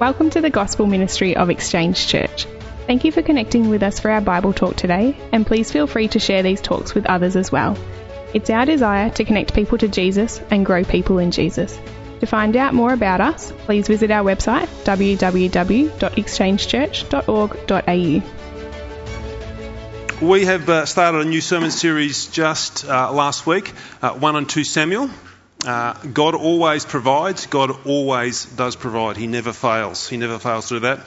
Welcome to the Gospel Ministry of Exchange Church. Thank you for connecting with us for our Bible talk today, and please feel free to share these talks with others as well. It's our desire to connect people to Jesus and grow people in Jesus. To find out more about us, please visit our website www.exchangechurch.org.au. We have uh, started a new sermon series just uh, last week, uh, 1 and 2 Samuel. Uh, God always provides, God always does provide. He never fails. He never fails to do that.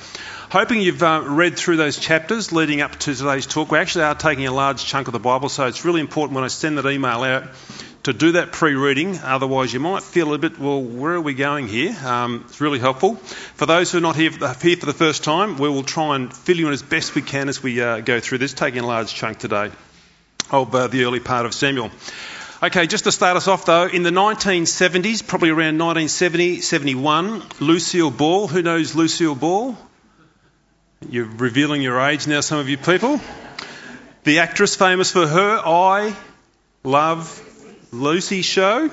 Hoping you've uh, read through those chapters leading up to today's talk. We actually are taking a large chunk of the Bible, so it's really important when I send that email out to do that pre reading. Otherwise, you might feel a bit, well, where are we going here? Um, it's really helpful. For those who are not here for, the, here for the first time, we will try and fill you in as best we can as we uh, go through this, taking a large chunk today of uh, the early part of Samuel. Okay, just to start us off though, in the 1970s, probably around 1970, 71, Lucille Ball, who knows Lucille Ball? You're revealing your age now, some of you people. The actress famous for her I Love Lucy show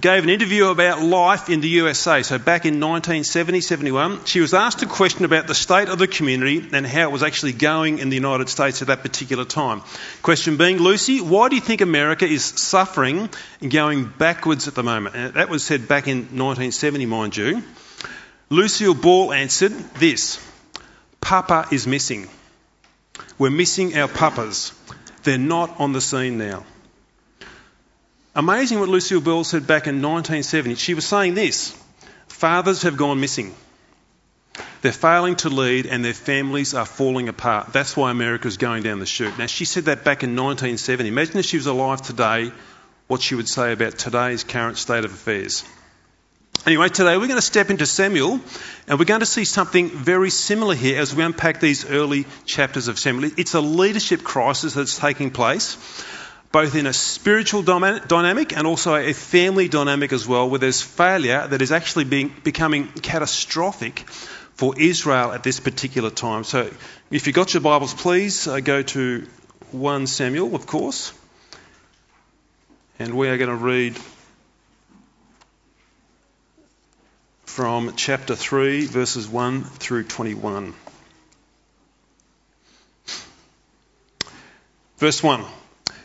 gave an interview about life in the USA. So back in 1970, 71, she was asked a question about the state of the community and how it was actually going in the United States at that particular time. Question being, Lucy, why do you think America is suffering and going backwards at the moment? And that was said back in 1970, mind you. Lucille Ball answered this Papa is missing. We're missing our papas. They're not on the scene now. Amazing what Lucille Ball said back in 1970. She was saying this Fathers have gone missing. They're failing to lead and their families are falling apart. That's why America's going down the chute. Now, she said that back in 1970. Imagine if she was alive today, what she would say about today's current state of affairs. Anyway, today we're going to step into Samuel and we're going to see something very similar here as we unpack these early chapters of Samuel. It's a leadership crisis that's taking place both in a spiritual dynamic and also a family dynamic as well, where there's failure that is actually being, becoming catastrophic for Israel at this particular time. So, if you've got your Bibles, please uh, go to 1 Samuel, of course, and we are going to read from chapter 3, verses 1 through 21. Verse 1.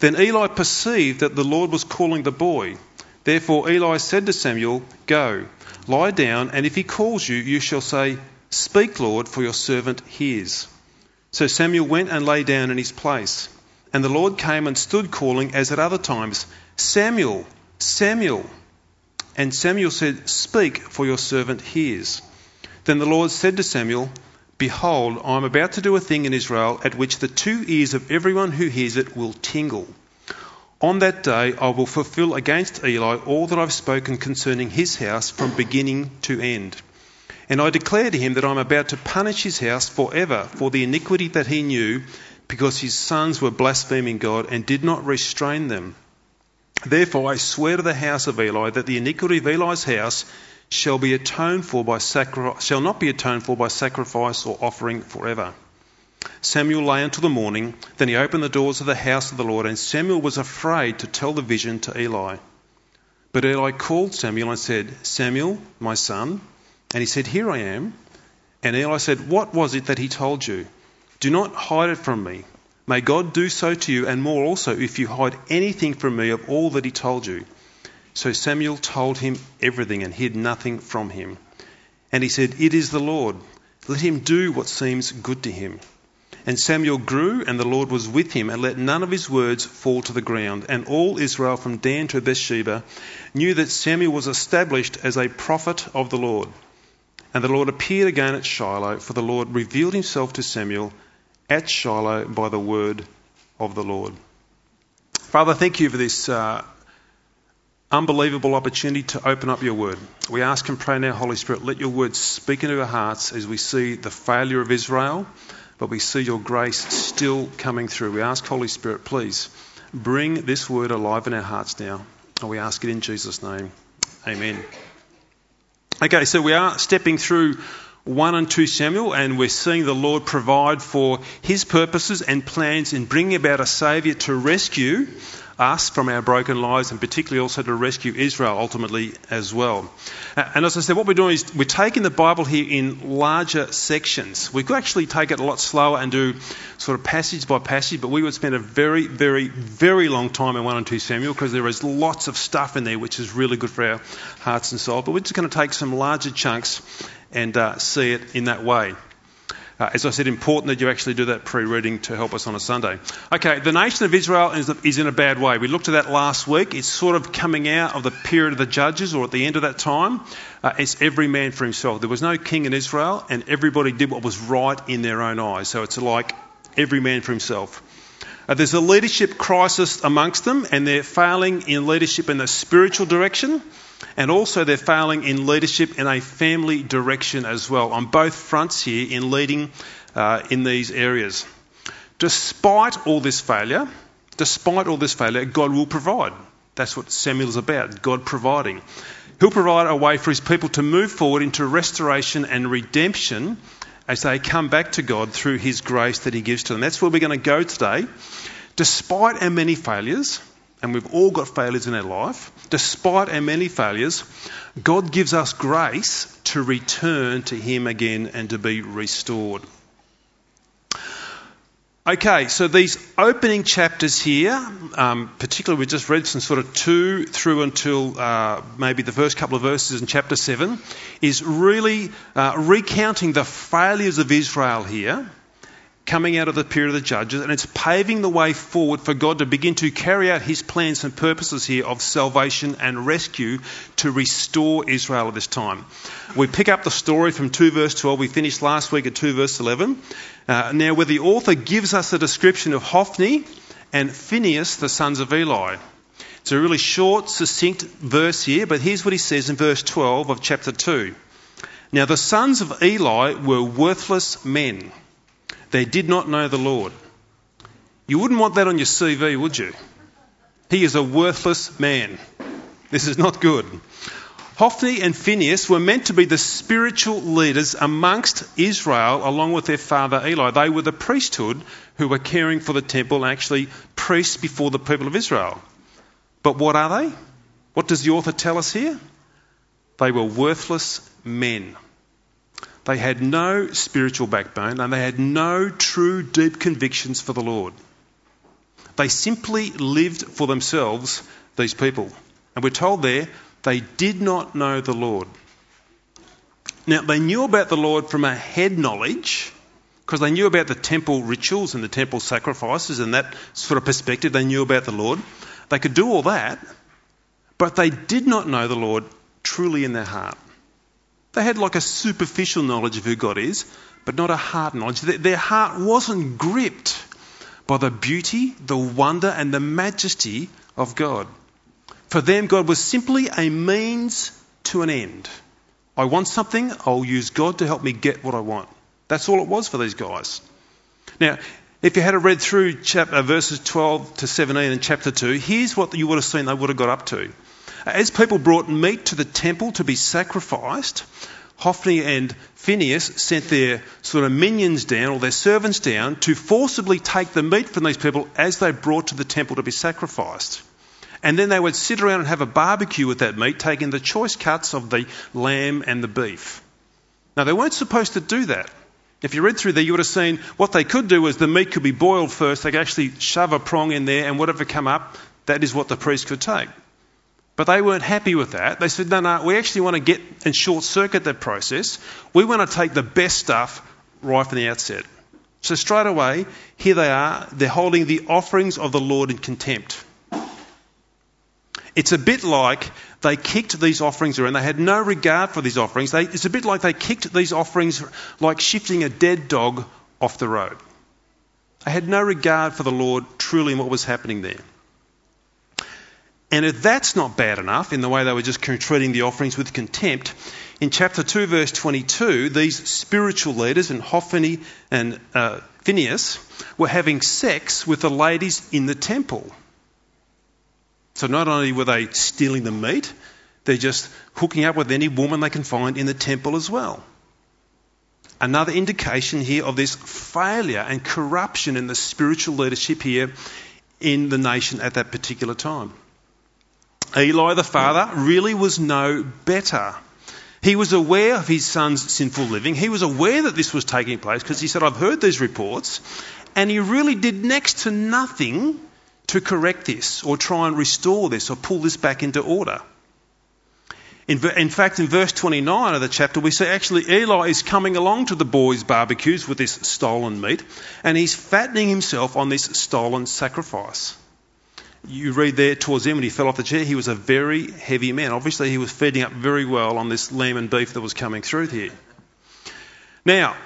Then Eli perceived that the Lord was calling the boy. Therefore Eli said to Samuel, Go, lie down, and if he calls you, you shall say, Speak, Lord, for your servant hears. So Samuel went and lay down in his place. And the Lord came and stood calling, as at other times, Samuel, Samuel. And Samuel said, Speak, for your servant hears. Then the Lord said to Samuel, Behold, I am about to do a thing in Israel at which the two ears of everyone who hears it will tingle. On that day I will fulfill against Eli all that I've spoken concerning his house from beginning to end. And I declare to him that I'm about to punish his house forever for the iniquity that he knew, because his sons were blaspheming God and did not restrain them. Therefore I swear to the house of Eli that the iniquity of Eli's house shall be atoned for by sacri- shall not be atoned for by sacrifice or offering forever. Samuel lay until the morning. Then he opened the doors of the house of the Lord, and Samuel was afraid to tell the vision to Eli. But Eli called Samuel and said, Samuel, my son. And he said, Here I am. And Eli said, What was it that he told you? Do not hide it from me. May God do so to you, and more also, if you hide anything from me of all that he told you. So Samuel told him everything and hid nothing from him. And he said, It is the Lord. Let him do what seems good to him. And Samuel grew, and the Lord was with him, and let none of his words fall to the ground. And all Israel from Dan to Beersheba knew that Samuel was established as a prophet of the Lord. And the Lord appeared again at Shiloh, for the Lord revealed himself to Samuel at Shiloh by the word of the Lord. Father, thank you for this uh, unbelievable opportunity to open up your word. We ask and pray now, Holy Spirit, let your word speak into our hearts as we see the failure of Israel but we see your grace still coming through. We ask, Holy Spirit, please bring this word alive in our hearts now. And we ask it in Jesus' name. Amen. Okay, so we are stepping through 1 and 2 Samuel, and we're seeing the Lord provide for his purposes and plans in bringing about a Saviour to rescue us from our broken lives and particularly also to rescue Israel ultimately as well. And as I said, what we're doing is we're taking the Bible here in larger sections. We could actually take it a lot slower and do sort of passage by passage, but we would spend a very, very, very long time in 1 and 2 Samuel because there is lots of stuff in there which is really good for our hearts and souls. But we're just going to take some larger chunks and uh, see it in that way. Uh, as I said, important that you actually do that pre-reading to help us on a Sunday. Okay, the nation of Israel is, is in a bad way. We looked at that last week. It's sort of coming out of the period of the judges, or at the end of that time. Uh, it's every man for himself. There was no king in Israel, and everybody did what was right in their own eyes. So it's like every man for himself. Uh, there's a leadership crisis amongst them, and they're failing in leadership in the spiritual direction and also they're failing in leadership in a family direction as well, on both fronts here in leading uh, in these areas. Despite all this failure, despite all this failure, God will provide. That's what Samuel is about, God providing. He'll provide a way for his people to move forward into restoration and redemption as they come back to God through his grace that he gives to them. That's where we're going to go today. Despite our many failures, and we've all got failures in our life, despite our many failures, God gives us grace to return to Him again and to be restored. Okay, so these opening chapters here, um, particularly we just read from sort of 2 through until uh, maybe the first couple of verses in chapter 7, is really uh, recounting the failures of Israel here coming out of the period of the judges, and it's paving the way forward for God to begin to carry out his plans and purposes here of salvation and rescue to restore Israel at this time. We pick up the story from 2 verse 12. We finished last week at 2 verse 11. Uh, now, where the author gives us a description of Hophni and Phinehas, the sons of Eli. It's a really short, succinct verse here, but here's what he says in verse 12 of chapter 2. Now, the sons of Eli were worthless men they did not know the Lord. You wouldn't want that on your CV, would you? He is a worthless man. This is not good. Hophni and Phinehas were meant to be the spiritual leaders amongst Israel along with their father Eli. They were the priesthood who were caring for the temple, actually priests before the people of Israel. But what are they? What does the author tell us here? They were worthless men. They had no spiritual backbone and they had no true deep convictions for the Lord. They simply lived for themselves, these people. And we're told there they did not know the Lord. Now, they knew about the Lord from a head knowledge because they knew about the temple rituals and the temple sacrifices and that sort of perspective. They knew about the Lord. They could do all that, but they did not know the Lord truly in their heart. They had like a superficial knowledge of who God is, but not a heart knowledge. Their heart wasn't gripped by the beauty, the wonder, and the majesty of God. For them, God was simply a means to an end. I want something, I'll use God to help me get what I want. That's all it was for these guys. Now, if you had read through chapter, uh, verses 12 to 17 in chapter 2, here's what you would have seen they would have got up to. As people brought meat to the temple to be sacrificed, Hophni and Phinehas sent their sort of minions down, or their servants down, to forcibly take the meat from these people as they brought to the temple to be sacrificed. And then they would sit around and have a barbecue with that meat, taking the choice cuts of the lamb and the beef. Now, they weren't supposed to do that. If you read through there, you would have seen what they could do was the meat could be boiled first. They could actually shove a prong in there, and whatever come up, that is what the priest could take. But they weren't happy with that. They said, no, no, we actually want to get and short circuit that process. We want to take the best stuff right from the outset. So straight away, here they are. They're holding the offerings of the Lord in contempt. It's a bit like they kicked these offerings around. They had no regard for these offerings. They, it's a bit like they kicked these offerings like shifting a dead dog off the road. They had no regard for the Lord truly and what was happening there. And if that's not bad enough, in the way they were just treating the offerings with contempt, in chapter 2, verse 22, these spiritual leaders, and Hophni and uh, Phinehas, were having sex with the ladies in the temple. So not only were they stealing the meat, they're just hooking up with any woman they can find in the temple as well. Another indication here of this failure and corruption in the spiritual leadership here in the nation at that particular time. Eli the father really was no better. He was aware of his son's sinful living. He was aware that this was taking place because he said, I've heard these reports. And he really did next to nothing to correct this or try and restore this or pull this back into order. In, in, fact, in verse 29 of the chapter, we see actually Eli is coming along to the boys' barbecues with this stolen meat, and he's fattening himself on this stolen sacrifice you read there towards him when he fell off the chair, he was a very heavy man. Obviously, he was feeding up very well on this lamb and beef that was coming through here. Now,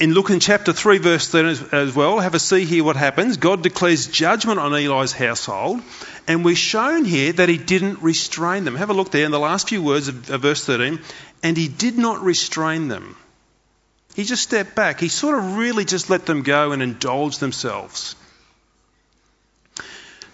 in Luke in chapter 3, verse 13 as well, have a see here what happens. God declares judgment on Eli's household, and we're shown here that he didn't restrain them. Have a look there in the last few words of, of verse 13. And he did not restrain them. He just stepped back. He sort of really just let them go and indulge themselves.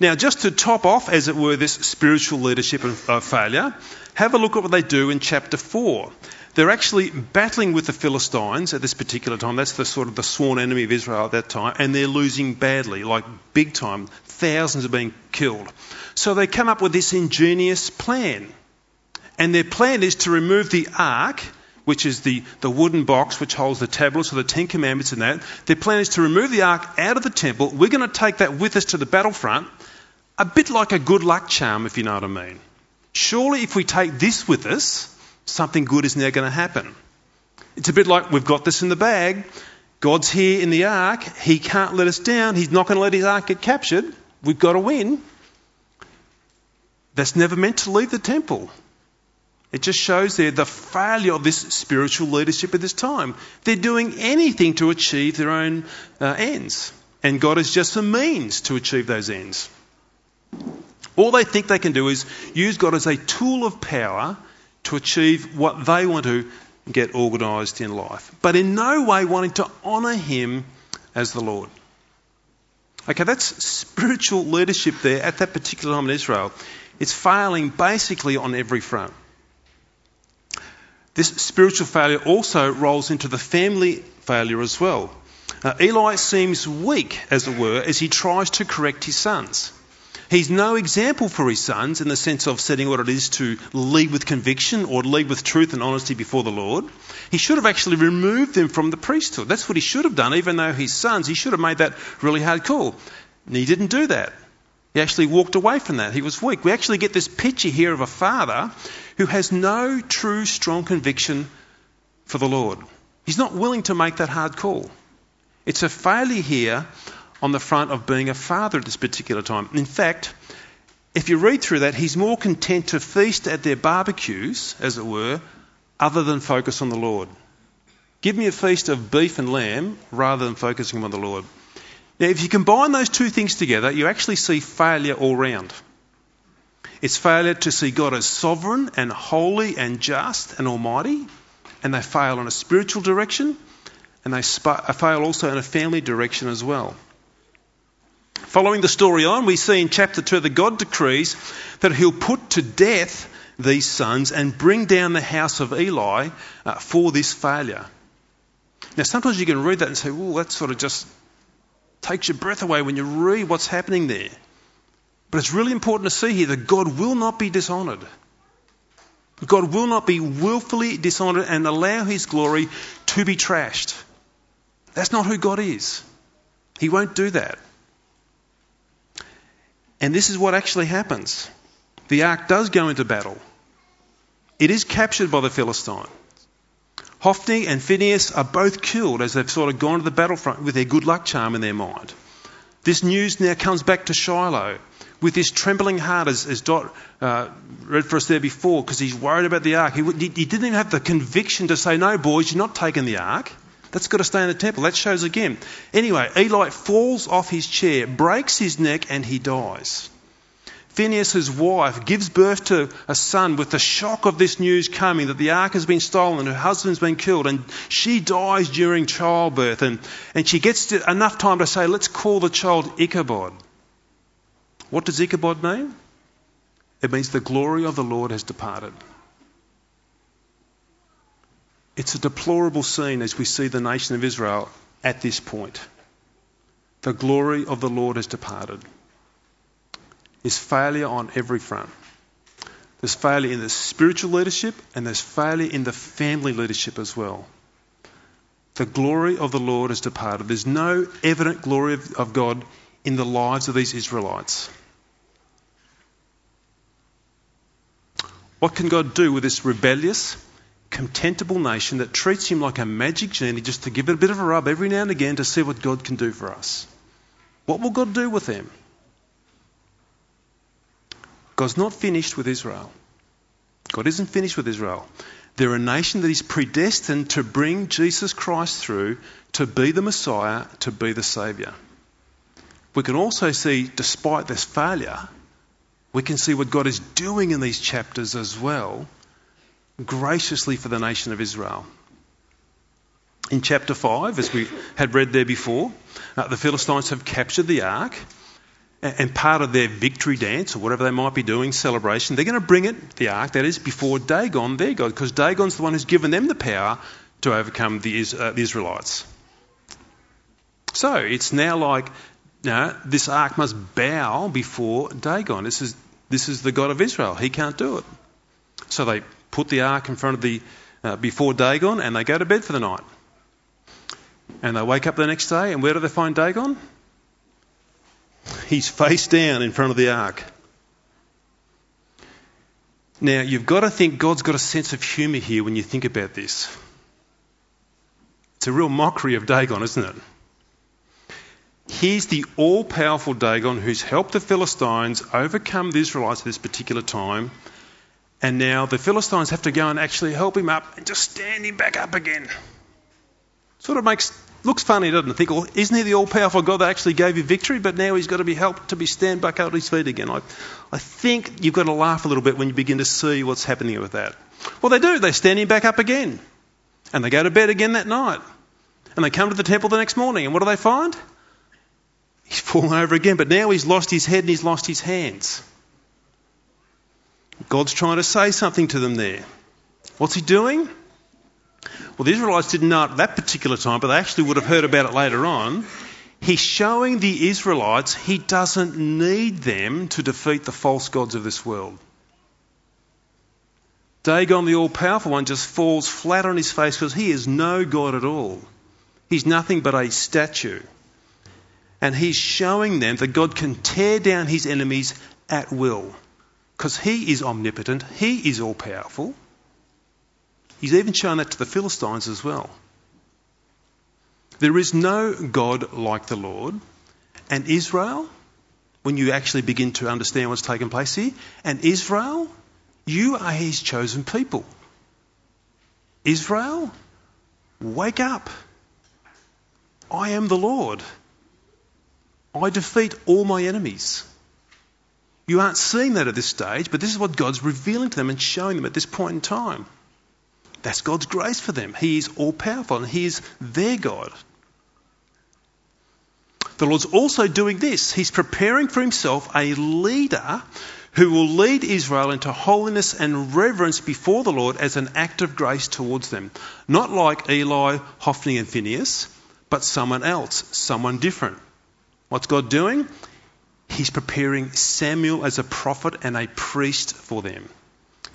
Now, just to top off, as it were, this spiritual leadership of, uh, failure, have a look at what they do in chapter 4. They're actually battling with the Philistines at this particular time. That's the sort of the sworn enemy of Israel at that time, and they're losing badly, like big time. Thousands are being killed. So they come up with this ingenious plan. And their plan is to remove the ark, which is the, the wooden box which holds the tablets of the Ten Commandments and that. Their plan is to remove the ark out of the temple. We're going to take that with us to the battlefront a bit like a good luck charm, if you know what I mean. Surely, if we take this with us, something good is now going to happen. It's a bit like we've got this in the bag. God's here in the ark. He can't let us down. He's not going to let his ark get captured. We've got to win. That's never meant to leave the temple. It just shows there the failure of this spiritual leadership at this time. They're doing anything to achieve their own uh, ends, and God is just a means to achieve those ends. All they think they can do is use God as a tool of power to achieve what they want to get organised in life, but in no way wanting to honour Him as the Lord. Okay, that's spiritual leadership there at that particular time in Israel. It's failing basically on every front. This spiritual failure also rolls into the family failure as well. Uh, Eli seems weak, as it were, as he tries to correct his sons. He's no example for his sons in the sense of setting what it is to lead with conviction or lead with truth and honesty before the Lord. He should have actually removed them from the priesthood. That's what he should have done, even though his sons, he should have made that really hard call. And he didn't do that. He actually walked away from that. He was weak. We actually get this picture here of a father who has no true, strong conviction for the Lord. He's not willing to make that hard call. It's a failure here on the front of being a father at this particular time. In fact, if you read through that, he's more content to feast at their barbecues, as it were, other than focus on the Lord. Give me a feast of beef and lamb rather than focusing on the Lord. Now, if you combine those two things together, you actually see failure all round. It's failure to see God as sovereign and holy and just and almighty, and they fail in a spiritual direction, and they fail also in a family direction as well. Following the story on, we see in chapter 2 that God decrees that he'll put to death these sons and bring down the house of Eli uh, for this failure. Now, sometimes you can read that and say, well, that sort of just takes your breath away when you read what's happening there. But it's really important to see here that God will not be dishonoured. God will not be willfully dishonoured and allow his glory to be trashed. That's not who God is. He won't do that. And this is what actually happens. the ark does go into battle. It is captured by the Philistine. Hophni and Phinehas are both killed as they've sort of gone to the battlefront with their good luck charm in their mind. This news now comes back to Shiloh with this trembling heart, as, as Dot uh, read for us there before, because he's worried about the ark. He, he, didn't even have the conviction to say, No, boys, you're not taking the ark. That's got to stay in the temple. That shows again. Anyway, Eli falls off his chair, breaks his neck, and he dies. Phinehas' wife gives birth to a son with the shock of this news coming that the ark has been stolen, her husband's been killed, and she dies during childbirth. And, and she gets enough time to say, Let's call the child Ichabod. What does Ichabod mean? It means the glory of the Lord has departed. It's a deplorable scene as we see the nation of Israel at this point. The glory of the Lord has departed. There's failure on every front. There's failure in the spiritual leadership and there's failure in the family leadership as well. The glory of the Lord has departed. There's no evident glory of God in the lives of these Israelites. What can God do with this rebellious, contemptible nation that treats him like a magic genie just to give it a bit of a rub every now and again to see what God can do for us? What will God do with them? God's not finished with Israel. God isn't finished with Israel. They're a nation that is predestined to bring Jesus Christ through to be the Messiah, to be the Saviour. We can also see, despite this failure, we can see what God is doing in these chapters as well, graciously for the nation of Israel. In chapter 5, as we had read there before, uh, the Philistines have captured the ark, and part of their victory dance, or whatever they might be doing, celebration, they're going to bring it, the ark, that is, before Dagon, their God, because Dagon's the one who's given them the power to overcome the, uh, the Israelites. So it's now like now, this ark must bow before Dagon. This is, this is the God of Israel. He can't do it. So they put the ark in front of the, uh, before Dagon and they go to bed for the night. And they wake up the next day and where do they find Dagon? He's face down in front of the ark. Now, you've got to think God's got a sense of humour here when you think about this. It's a real mockery of Dagon, isn't it? Here's the all powerful Dagon who's helped the Philistines overcome the Israelites at this particular time. And now the Philistines have to go and actually help him up and just stand him back up again. Sort of makes looks funny, doesn't it? Think, well, isn't he the all powerful God that actually gave you victory? But now he's got to be helped to be stand back up on his feet again. I, I think you've got to laugh a little bit when you begin to see what's happening with that. Well, they do. They stand him back up again. And they go to bed again that night. And they come to the temple the next morning. And what do they find? He's fallen over again, but now he's lost his head and he's lost his hands. God's trying to say something to them there. What's he doing? Well, the Israelites didn't know at that particular time, but they actually would have heard about it later on. He's showing the Israelites he doesn't need them to defeat the false gods of this world. Dagon, the all powerful one, just falls flat on his face because he is no God at all. He's nothing but a statue. And he's showing them that God can tear down his enemies at will. Because he is omnipotent, he is all powerful. He's even shown that to the Philistines as well. There is no God like the Lord. And Israel, when you actually begin to understand what's taking place here, and Israel, you are his chosen people. Israel, wake up. I am the Lord. I defeat all my enemies. You aren't seeing that at this stage, but this is what God's revealing to them and showing them at this point in time. That's God's grace for them. He is all powerful and He is their God. The Lord's also doing this. He's preparing for Himself a leader who will lead Israel into holiness and reverence before the Lord as an act of grace towards them. Not like Eli, Hophni, and Phinehas, but someone else, someone different. What's God doing? He's preparing Samuel as a prophet and a priest for them.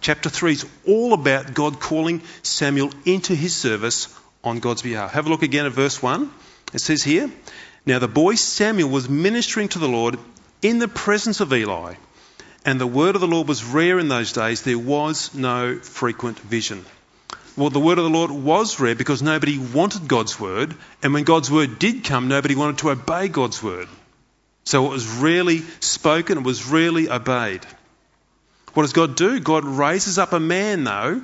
Chapter 3 is all about God calling Samuel into his service on God's behalf. Have a look again at verse 1. It says here Now the boy Samuel was ministering to the Lord in the presence of Eli. and the word of the Lord was rare in those days, there was no frequent vision. Well, the word of the Lord was rare because nobody wanted God's word, and when God's word did come, nobody wanted to obey God's word. So it was really spoken, it was really obeyed. What does God do? God raises up a man, though,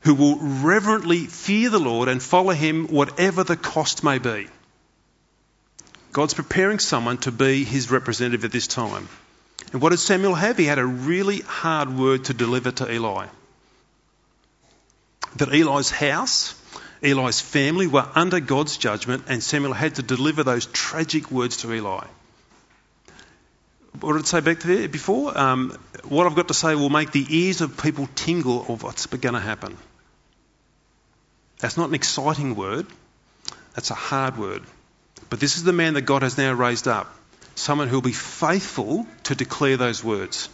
who will reverently fear the Lord and follow him whatever the cost may be. God's preparing someone to be his representative at this time. And what did Samuel have? He had a really hard word to deliver to Eli. That Eli's house, Eli's family were under God's judgment, and Samuel had to deliver those tragic words to Eli. What did it say back there before? Um, what I've got to say will make the ears of people tingle of what's going to happen. That's not an exciting word, that's a hard word. But this is the man that God has now raised up someone who will be faithful to declare those words.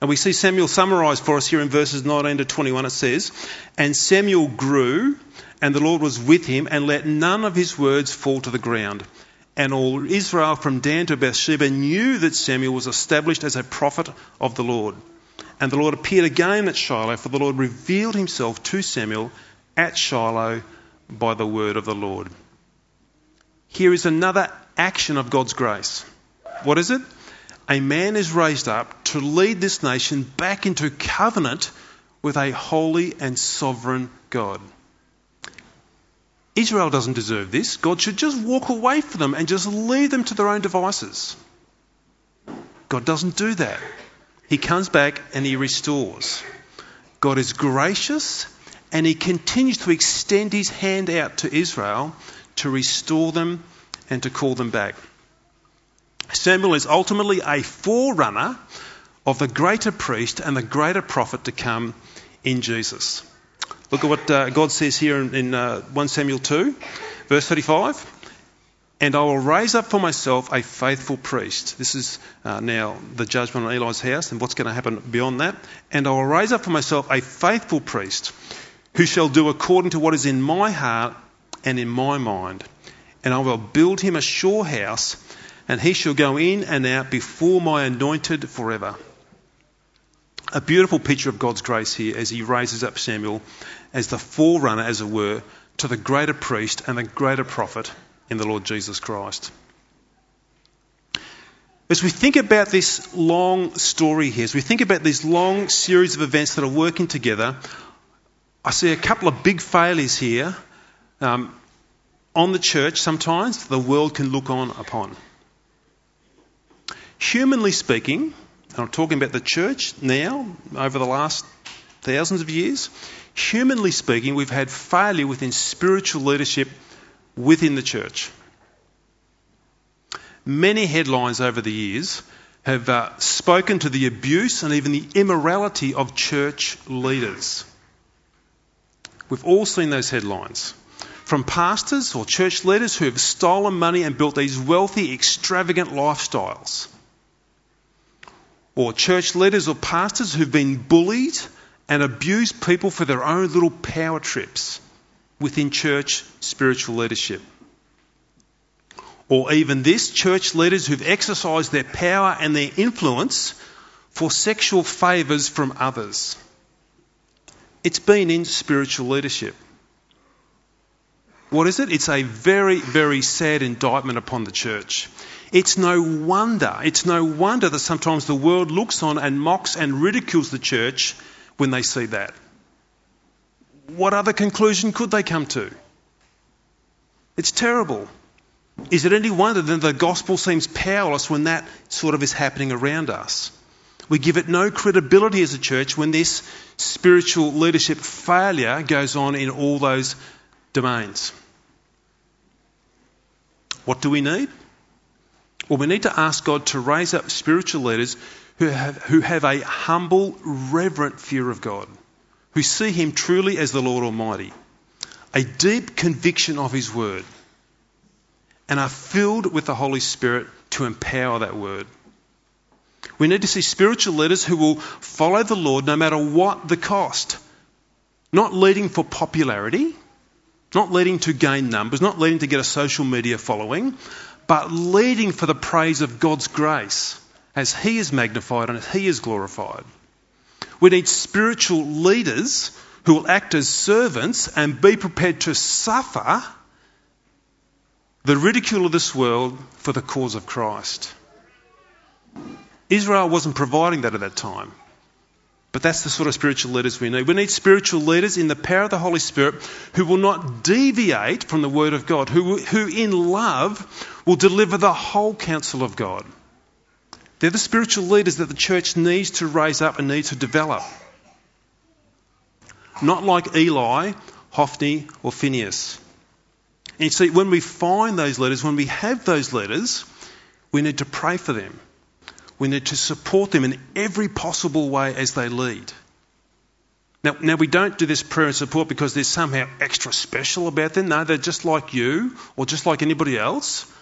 And we see Samuel summarised for us here in verses 19 to 21. It says, And Samuel grew, and the Lord was with him, and let none of his words fall to the ground. And all Israel from Dan to Beersheba knew that Samuel was established as a prophet of the Lord. And the Lord appeared again at Shiloh, for the Lord revealed himself to Samuel at Shiloh by the word of the Lord. Here is another action of God's grace. What is it? A man is raised up to lead this nation back into covenant with a holy and sovereign God. Israel doesn't deserve this. God should just walk away from them and just leave them to their own devices. God doesn't do that. He comes back and he restores. God is gracious and he continues to extend his hand out to Israel to restore them and to call them back. Samuel is ultimately a forerunner of the greater priest and the greater prophet to come in Jesus. Look at what uh, God says here in, in uh, 1 Samuel 2, verse 35. And I will raise up for myself a faithful priest. This is uh, now the judgment on Eli's house and what's going to happen beyond that. And I will raise up for myself a faithful priest who shall do according to what is in my heart and in my mind. And I will build him a sure house and he shall go in and out before my anointed forever. A beautiful picture of God's grace here as he raises up Samuel as the forerunner, as it were, to the greater priest and the greater prophet in the Lord Jesus Christ. As we think about this long story here, as we think about this long series of events that are working together, I see a couple of big failures here um, on the church sometimes the world can look on upon. Humanly speaking, and I'm talking about the church now, over the last thousands of years, humanly speaking, we've had failure within spiritual leadership within the church. Many headlines over the years have uh, spoken to the abuse and even the immorality of church leaders. We've all seen those headlines. From pastors or church leaders who have stolen money and built these wealthy, extravagant lifestyles or church leaders or pastors who've been bullied and abused people for their own little power trips within church spiritual leadership. Or even this, church leaders who've exercised their power and their influence for sexual favours from others. It's been in spiritual leadership. What is it? It's a very, very sad indictment upon the church. It's no wonder, it's no wonder that sometimes the world looks on and mocks and ridicules the church when they see that. What other conclusion could they come to? It's terrible. Is it any wonder that the gospel seems powerless when that sort of is happening around us? We give it no credibility as a church when this spiritual leadership failure goes on in all those domains. What do we need? Well, we need to ask God to raise up spiritual leaders who have, who have a humble, reverent fear of God, who see Him truly as the Lord Almighty, a deep conviction of His Word, and are filled with the Holy Spirit to empower that Word. We need to see spiritual leaders who will follow the Lord no matter what the cost, not leading for popularity, not leading to gain numbers, not leading to get a social media following, but leading for the praise of God's grace as He is magnified and as He is glorified. We need spiritual leaders who will act as servants and be prepared to suffer the ridicule of this world for the cause of Christ. Israel wasn't providing that at that time. But that's the sort of spiritual leaders we need. We need spiritual leaders in the power of the Holy Spirit who will not deviate from the Word of God, who, who in love will deliver the whole counsel of God. They're the spiritual leaders that the church needs to raise up and needs to develop. Not like Eli, Hophni, or Phinehas. And you see, when we find those leaders, when we have those leaders, we need to pray for them. We need to support them in every possible way as they lead. Now, now, we don't do this prayer and support because they're somehow extra special about them. No, they're just like you or just like anybody else.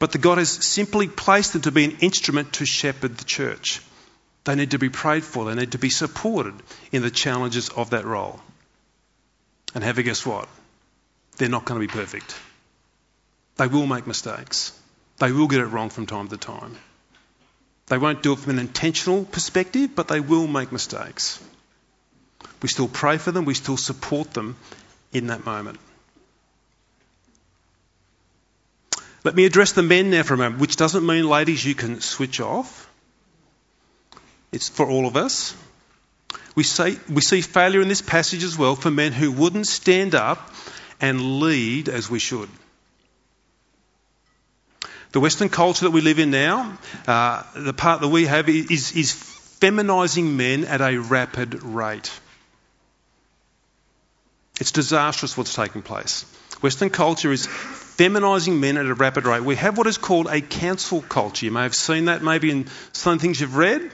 But the God has simply placed them to be an instrument to shepherd the church. They need to be prayed for, they need to be supported in the challenges of that role. And have a guess what? They're not going to be perfect. They will make mistakes. They will get it wrong from time to time. They won't do it from an intentional perspective, but they will make mistakes. We still pray for them, we still support them in that moment. Let me address the men now for a moment, which doesn't mean, ladies, you can switch off. It's for all of us. We, say, we see failure in this passage as well for men who wouldn't stand up and lead as we should. The Western culture that we live in now, uh, the part that we have is, is feminising men at a rapid rate. It's disastrous what's taking place. Western culture is feminising men at a rapid rate. We have what is called a cancel culture. You may have seen that maybe in some things you've read.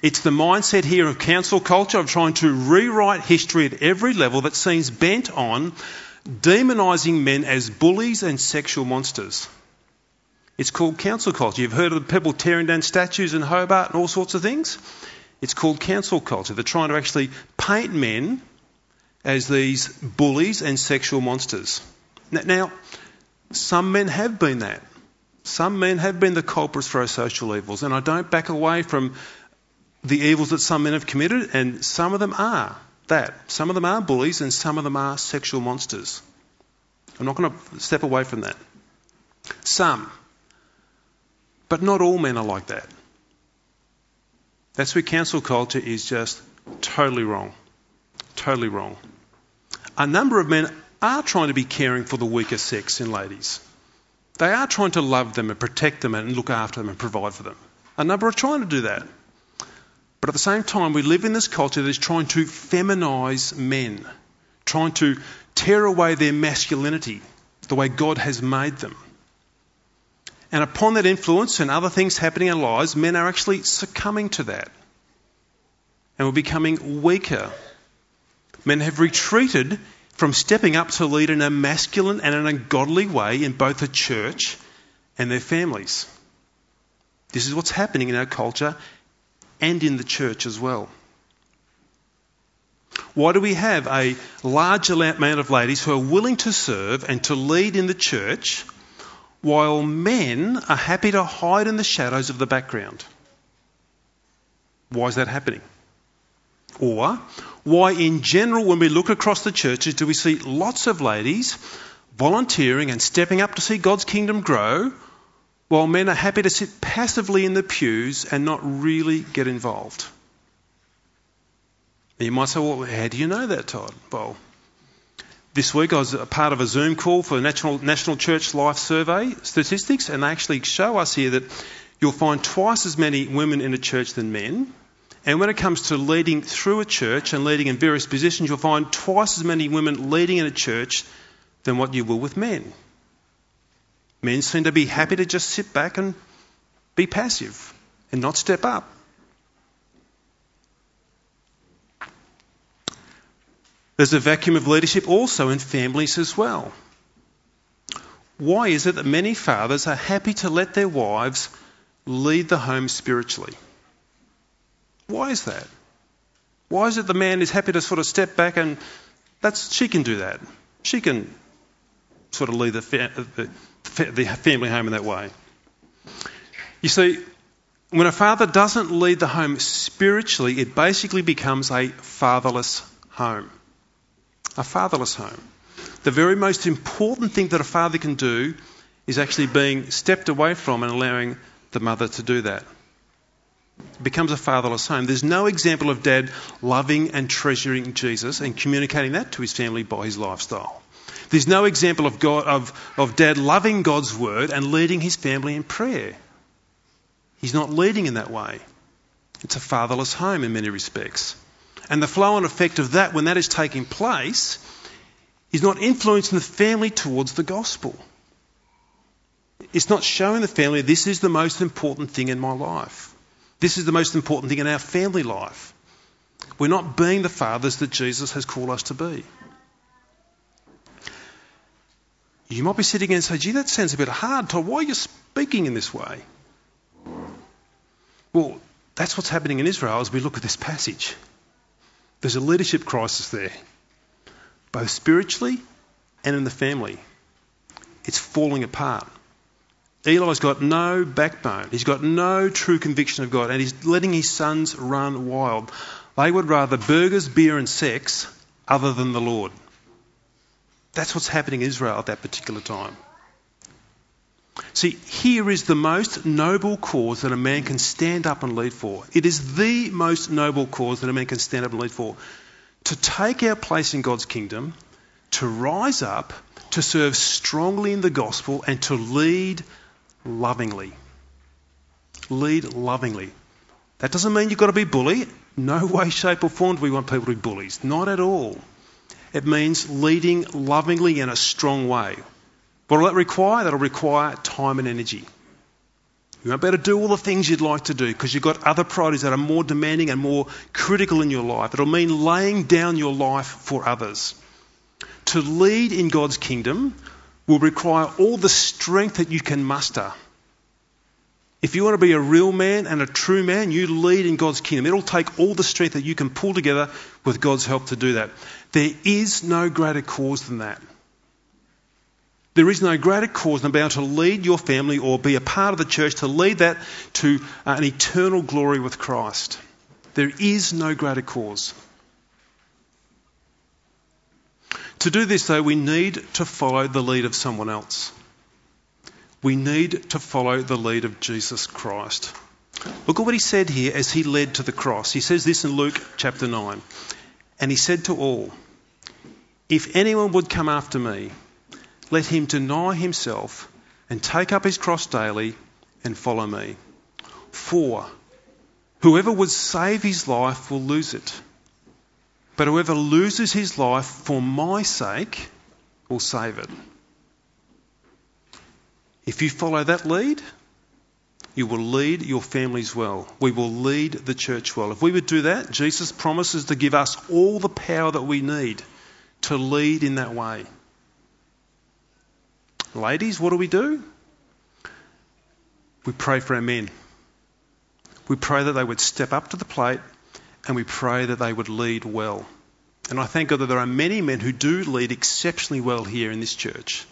It's the mindset here of cancel culture of trying to rewrite history at every level that seems bent on demonising men as bullies and sexual monsters. It's called cancel culture. You've heard of the people tearing down statues in Hobart and all sorts of things? It's called cancel culture. They're trying to actually paint men as these bullies and sexual monsters. Now, some men have been that. Some men have been the culprits for our social evils, and I don't back away from the evils that some men have committed, and some of them are that. Some of them are bullies, and some of them are sexual monsters. I'm not going to step away from that. Some. But not all men are like that. That's where cancel culture is just totally wrong. Totally wrong. A number of men are trying to be caring for the weaker sex in ladies. They are trying to love them and protect them and look after them and provide for them. A number are trying to do that. But at the same time, we live in this culture that is trying to feminise men, trying to tear away their masculinity, the way God has made them. And upon that influence and other things happening in our lives, men are actually succumbing to that. And we're becoming weaker. Men have retreated from stepping up to lead in a masculine and an ungodly way in both the church and their families. This is what's happening in our culture and in the church as well. Why do we have a large amount of ladies who are willing to serve and to lead in the church while men are happy to hide in the shadows of the background? Why is that happening? Or why, in general, when we look across the churches, do we see lots of ladies volunteering and stepping up to see God's kingdom grow, while men are happy to sit passively in the pews and not really get involved? You might say, well, how do you know that, Todd? Well, this week I was a part of a Zoom call for the National, National Church Life Survey statistics, and they actually show us here that you'll find twice as many women in a church than men. And when it comes to leading through a church and leading in various positions, you'll find twice as many women leading in a church than what you will with men. Men seem to be happy to just sit back and be passive and not step up. There's a vacuum of leadership also in families as well. Why is it that many fathers are happy to let their wives lead the home spiritually? Why is that? Why is it the man is happy to sort of step back and that's she can do that. She can sort of lead the, fa- uh, the, the family home in that way. You see, When a father doesn't lead the home spiritually, it basically becomes a fatherless home. A fatherless home. The very most important thing that a father can do is actually being stepped away from and allowing the mother to do that. It becomes a fatherless home. There's no example of dad loving and treasuring Jesus and communicating that to his family by his lifestyle. There's no example of, God, of, of dad loving God's word and leading his family in prayer. He's not leading in that way. It's a fatherless home in many respects. And the flow and effect of that, when that is taking place, is not influencing the family towards the gospel. It's not showing the family this is the most important thing in my life. This is the most important thing in our family life. We're not being the fathers that Jesus has called us to be. You might be sitting and say, gee, that sounds a bit hard. Todd, why are you speaking in this way? Well, that's what's happening in Israel as we look at this passage. There's a leadership crisis there, both spiritually and in the family. It's falling apart. Eli's got no backbone. He's got no true conviction of God, and he's letting his sons run wild. They would rather burgers, beer, and sex other than the Lord. That's what's happening in Israel at that particular time. See, here is the most noble cause that a man can stand up and lead for. It is the most noble cause that a man can stand up and lead for. To take our place in God's kingdom, to rise up, to serve strongly in the gospel, and to lead lovingly. Lead lovingly. That doesn't mean you've got to be bully. No way, shape, or form do we want people to be bullies. Not at all. It means leading lovingly in a strong way. What will that require? That'll require time and energy. You won't be able to do all the things you'd like to do because you've got other priorities that are more demanding and more critical in your life. It'll mean laying down your life for others. To lead in God's kingdom will require all the strength that you can muster. If you want to be a real man and a true man, you lead in God's kingdom. It'll take all the strength that you can pull together with God's help to do that. There is no greater cause than that. There is no greater cause than being able to lead your family or be a part of the church, to lead that to uh, an eternal glory with Christ. There is no greater cause. To do this, though, we need to follow the lead of someone else. We need to follow the lead of Jesus Christ. Look at what he said here as he led to the cross. He says this in Luke chapter 9. And he said to all, If anyone would come after me, let him deny himself and take up his cross daily and follow me. For whoever would save his life will lose it but whoever loses his life for my sake will save it. If you follow that lead, you will lead your families well. We will lead the church well. If we would do that, Jesus promises to give us all the power that we need to lead in that way. Ladies, what do we do? We pray for our men. We pray that they would step up to the plate and we pray that they would lead well. And I thank God that there are many men who do lead exceptionally well here in this church.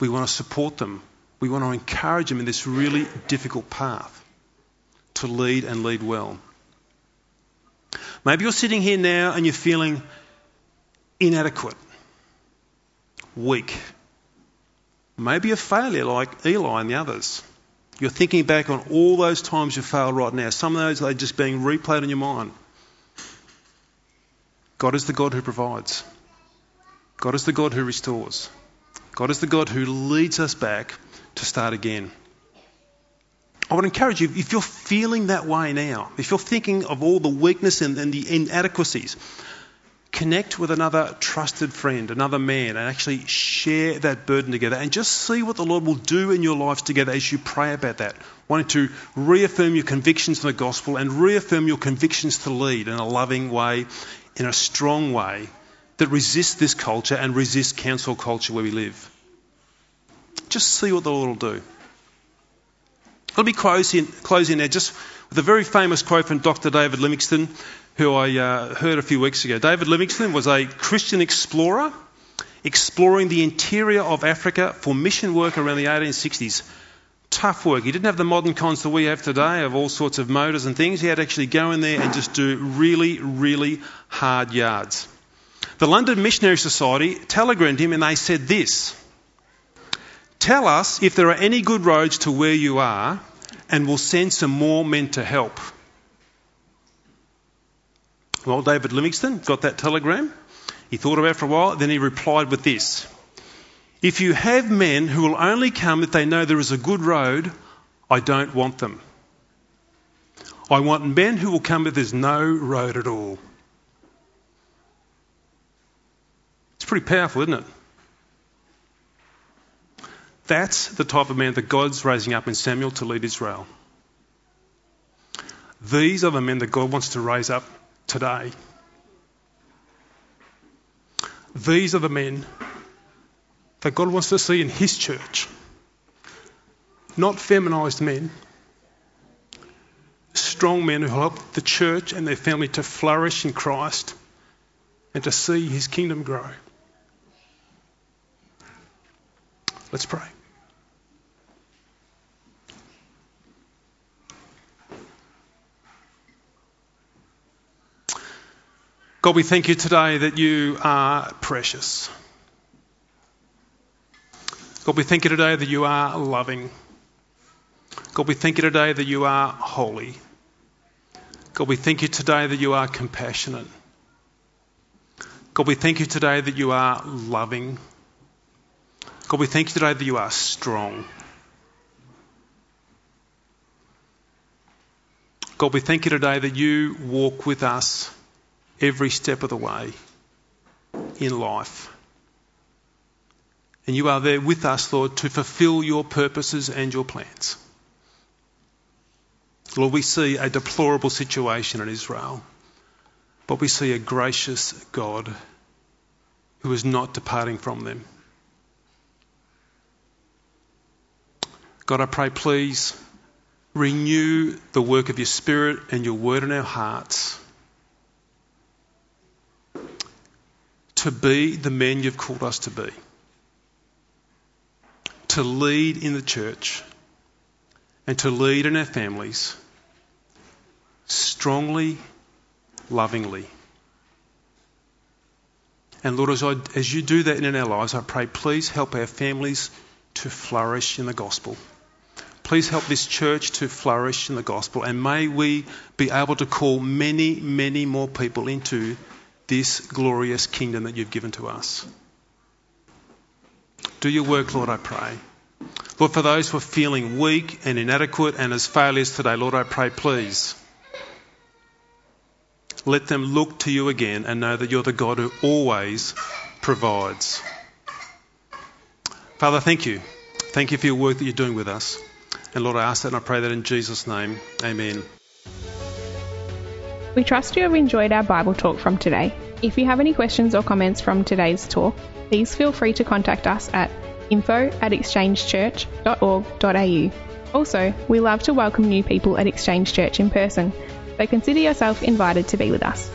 We want to support them. We want to encourage them in this really difficult path to lead and lead well. Maybe you're sitting here now and you're feeling inadequate, weak, maybe a failure like Eli and the others. You're thinking back on all those times you failed right now. Some of those are just being replayed in your mind. God is the God who provides. God is the God who restores. God is the God who leads us back to start again. I would encourage you, if you're feeling that way now, if you're thinking of all the weakness and, and the inadequacies, connect with another trusted friend, another man, and actually share that burden together and just see what the Lord will do in your lives together as you pray about that. Wanting to reaffirm your convictions in the gospel and reaffirm your convictions to lead in a loving way, in a strong way that resists this culture and resists cancel culture where we live. Just see what the Lord will do. Let me close in, close in there just with a very famous quote from Dr. David Livingstone who I uh, heard a few weeks ago. David Livingstone was a Christian explorer exploring the interior of Africa for mission work around the 1860s. tough work. He didn't have the modern cons that we have today of all sorts of motors and things. He had to actually go in there and just do really, really hard yards. The London Missionary Society telegrammed him and they said this Tell us if there are any good roads to where you are, and we'll send some more men to help. Well, David Livingstone got that telegram. He thought about it for a while, then he replied with this If you have men who will only come if they know there is a good road, I don't want them. I want men who will come if there's no road at all. It's pretty powerful, isn't it? That's the type of man that God's raising up in Samuel to lead Israel. These are the men that God wants to raise up today. These are the men that God wants to see in His church. Not feminised men, strong men who help the church and their family to flourish in Christ and to see His kingdom grow. Let's pray. God, we thank you today that you are precious. God, we thank you today that you are loving. God, we thank you today that you are holy. God, we thank you today that you are compassionate. God, we thank you today that you are loving. God, we thank you today that you are strong. God, we thank you today that you walk with us every step of the way in life. And you are there with us, Lord, to fulfill your purposes and your plans. Lord, we see a deplorable situation in Israel, but we see a gracious God who is not departing from them. God, I pray, please renew the work of your Spirit and your word in our hearts to be the men you've called us to be, to lead in the church and to lead in our families strongly, lovingly. And Lord, as, I, as you do that in our lives, I pray, please help our families to flourish in the gospel. Please help this church to flourish in the gospel. And may we be able to call many, many more people into this glorious kingdom that you've given to us. Do your work, Lord, I pray. Lord, for those who are feeling weak and inadequate and as failures today, Lord, I pray, please. Let them look to you again and know that you're the God who always provides. Father, thank you. Thank you for your work that you're doing with us. And Lord, I ask that and I pray that in Jesus' name. Amen. We trust you have enjoyed our Bible talk from today. If you have any questions or comments from today's talk, please feel free to contact us at info at exchangechurch.org.au. Also, we love to welcome new people at Exchange Church in person, so consider yourself invited to be with us.